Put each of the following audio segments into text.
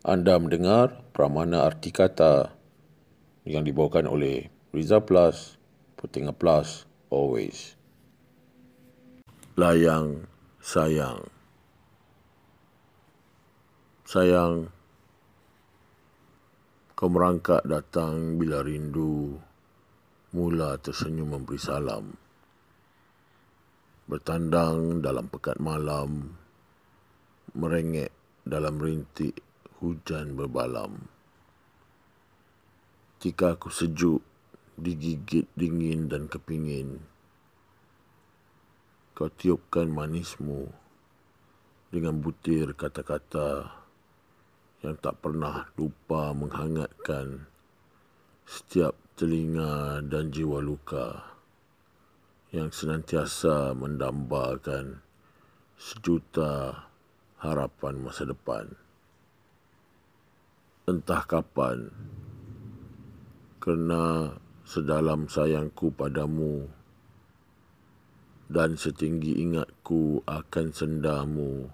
Anda mendengar Pramana Arti Kata yang dibawakan oleh Riza Plus, Putinga Plus, Always. Layang sayang. Sayang, kau merangkak datang bila rindu mula tersenyum memberi salam. Bertandang dalam pekat malam, merengek dalam rintik hujan berbalam. Jika aku sejuk, digigit dingin dan kepingin, kau tiupkan manismu dengan butir kata-kata yang tak pernah lupa menghangatkan setiap telinga dan jiwa luka yang senantiasa mendambakan sejuta harapan masa depan. Entah kapan, kerana sedalam sayangku padamu. Dan setinggi ingatku akan sendamu,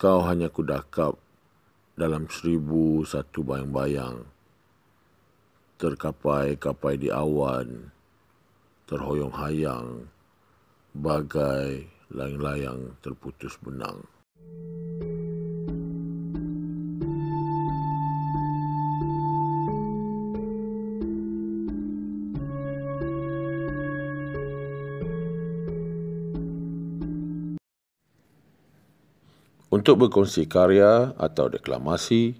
kau hanya kudakap dalam seribu satu bayang-bayang, terkapai-kapai di awan, terhoyong hayang, bagai layang-layang terputus benang. Untuk berkongsi karya atau deklamasi,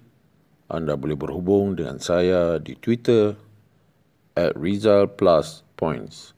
anda boleh berhubung dengan saya di Twitter at Rizal Plus Points.